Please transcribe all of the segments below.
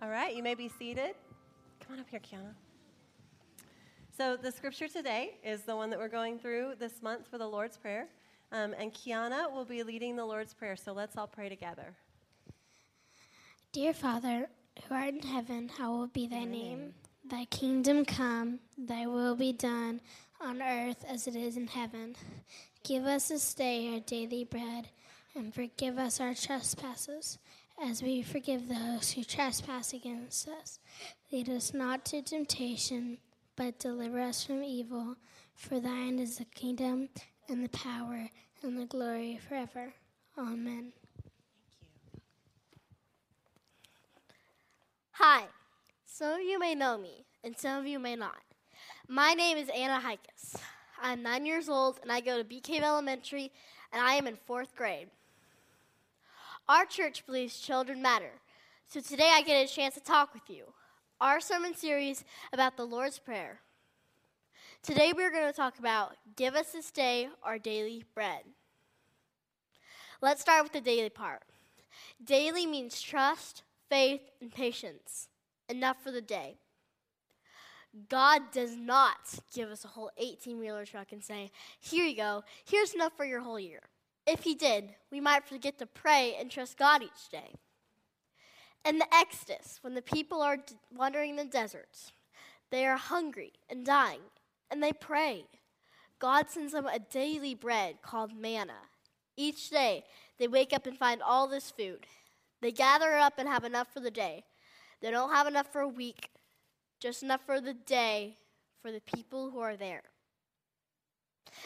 All right, you may be seated. Come on up here, Kiana. So, the scripture today is the one that we're going through this month for the Lord's Prayer. Um, and Kiana will be leading the Lord's Prayer. So, let's all pray together. Dear Father, who art in heaven, hallowed be thy name. Thy kingdom come, thy will be done on earth as it is in heaven. Give us this day our daily bread, and forgive us our trespasses, as we forgive those who trespass against us. Lead us not to temptation, but deliver us from evil. For thine is the kingdom, and the power, and the glory forever. Amen. Thank you. Hi, some of you may know me, and some of you may not. My name is Anna Hikus. I'm nine years old, and I go to Cave Elementary, and I am in fourth grade. Our church believes children matter, so today I get a chance to talk with you. Our sermon series about the Lord's Prayer. Today we're going to talk about Give us this day our daily bread. Let's start with the daily part. Daily means trust, faith, and patience. Enough for the day. God does not give us a whole 18 wheeler truck and say, Here you go, here's enough for your whole year. If He did, we might forget to pray and trust God each day. In the Exodus, when the people are wandering in the deserts, they are hungry and dying, and they pray. God sends them a daily bread called manna. Each day, they wake up and find all this food. They gather it up and have enough for the day. They don't have enough for a week, just enough for the day for the people who are there.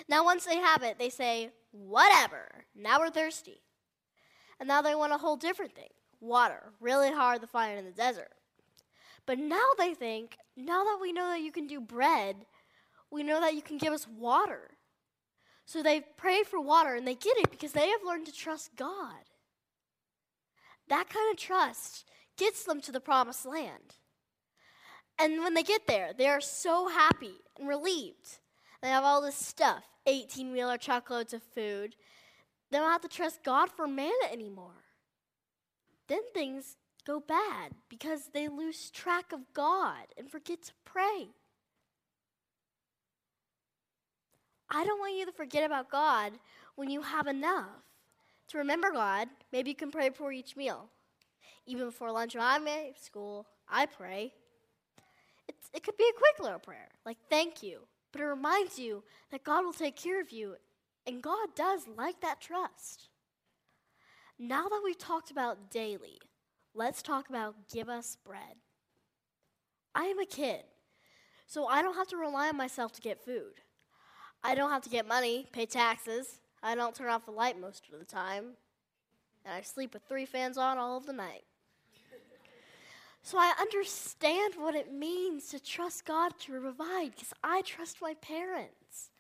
Now, once they have it, they say, Whatever, now we're thirsty. And now they want a whole different thing water, really hard to find in the desert. But now they think, now that we know that you can do bread, we know that you can give us water. So they pray for water and they get it because they have learned to trust God. That kind of trust gets them to the promised land. And when they get there, they are so happy and relieved. They have all this stuff 18 wheeler truckloads of food. They don't have to trust God for manna anymore. Then things go bad because they lose track of God and forget to pray. I don't want you to forget about God when you have enough. To remember God, maybe you can pray before each meal. Even before lunch when I'm at school, I pray. It's, it could be a quick little prayer, like thank you, but it reminds you that God will take care of you, and God does like that trust. Now that we've talked about daily, let's talk about give us bread. I am a kid, so I don't have to rely on myself to get food. I don't have to get money, pay taxes. I don't turn off the light most of the time. And I sleep with three fans on all of the night. So I understand what it means to trust God to provide because I trust my parents.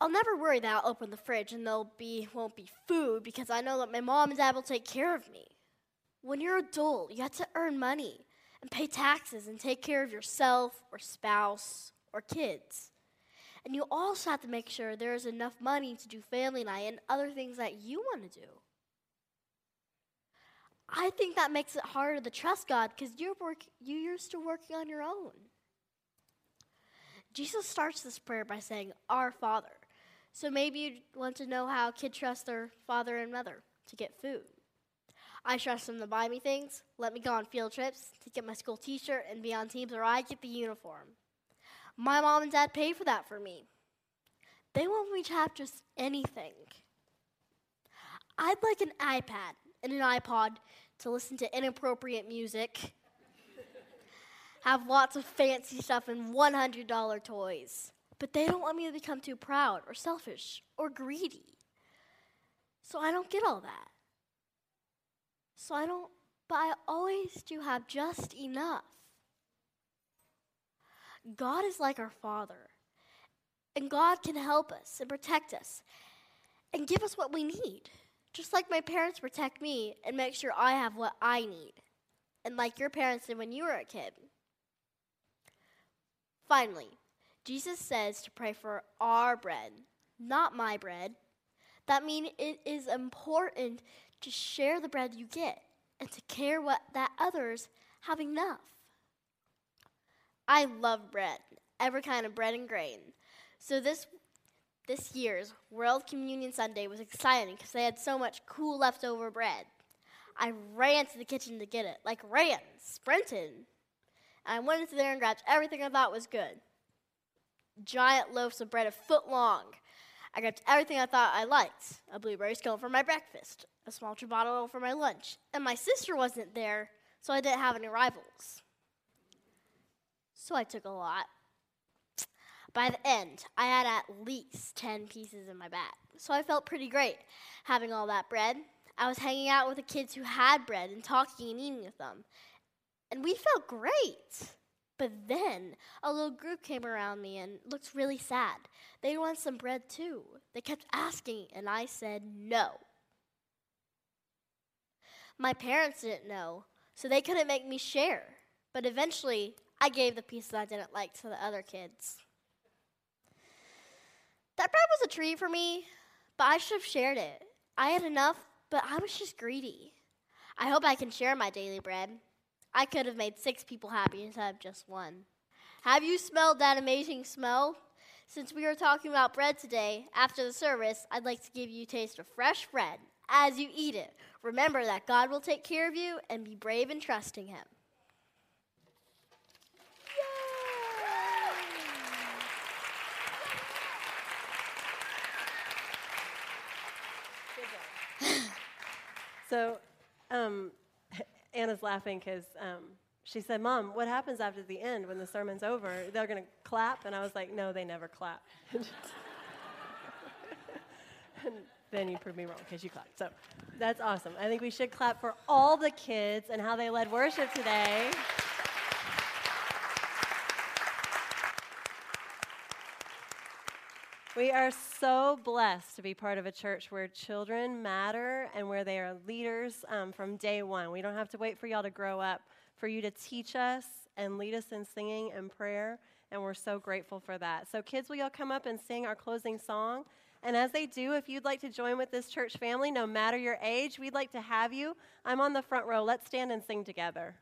I'll never worry that I'll open the fridge and there'll be won't be food because I know that my mom and dad will take care of me. When you're adult, you have to earn money and pay taxes and take care of yourself or spouse or kids. And you also have to make sure there is enough money to do family night and other things that you want to do. I think that makes it harder to trust God because you're work, you're still working on your own. Jesus starts this prayer by saying, Our Father. So maybe you want to know how kids trust their father and mother to get food. I trust them to buy me things, let me go on field trips, to get my school t shirt and be on teams, or I get the uniform. My mom and dad pay for that for me. They me to have just anything. I'd like an iPad and an iPod to listen to inappropriate music, have lots of fancy stuff and $100 toys. But they don't want me to become too proud or selfish or greedy. So I don't get all that. So I don't, but I always do have just enough. God is like our Father, and God can help us and protect us and give us what we need. Just like my parents protect me and make sure I have what I need, and like your parents did when you were a kid. Finally, Jesus says to pray for our bread, not my bread. That means it is important to share the bread you get and to care what that others have enough. I love bread, every kind of bread and grain. So this this year's World Communion Sunday was exciting because they had so much cool leftover bread. I ran to the kitchen to get it, like ran, sprinted. I went into there and grabbed everything I thought was good. Giant loaves of bread a foot long. I grabbed everything I thought I liked a blueberry scone for my breakfast, a small ciabatta for my lunch, and my sister wasn't there, so I didn't have any rivals. So I took a lot. By the end, I had at least 10 pieces in my bag, so I felt pretty great having all that bread. I was hanging out with the kids who had bread and talking and eating with them, and we felt great. But then a little group came around me and looked really sad. They wanted some bread too. They kept asking, and I said no. My parents didn't know, so they couldn't make me share. But eventually, I gave the pieces I didn't like to the other kids. That bread was a treat for me, but I should have shared it. I had enough, but I was just greedy. I hope I can share my daily bread. I could have made six people happy instead of just one. Have you smelled that amazing smell? Since we are talking about bread today, after the service, I'd like to give you a taste of fresh bread as you eat it. Remember that God will take care of you and be brave in trusting Him. So um, Anna's laughing because um, she said, Mom, what happens after the end when the sermon's over? They're going to clap? And I was like, No, they never clap. and then you proved me wrong because you clapped. So that's awesome. I think we should clap for all the kids and how they led worship today. We are so blessed to be part of a church where children matter and where they are leaders um, from day one. We don't have to wait for y'all to grow up for you to teach us and lead us in singing and prayer, and we're so grateful for that. So, kids, will y'all come up and sing our closing song? And as they do, if you'd like to join with this church family, no matter your age, we'd like to have you. I'm on the front row. Let's stand and sing together.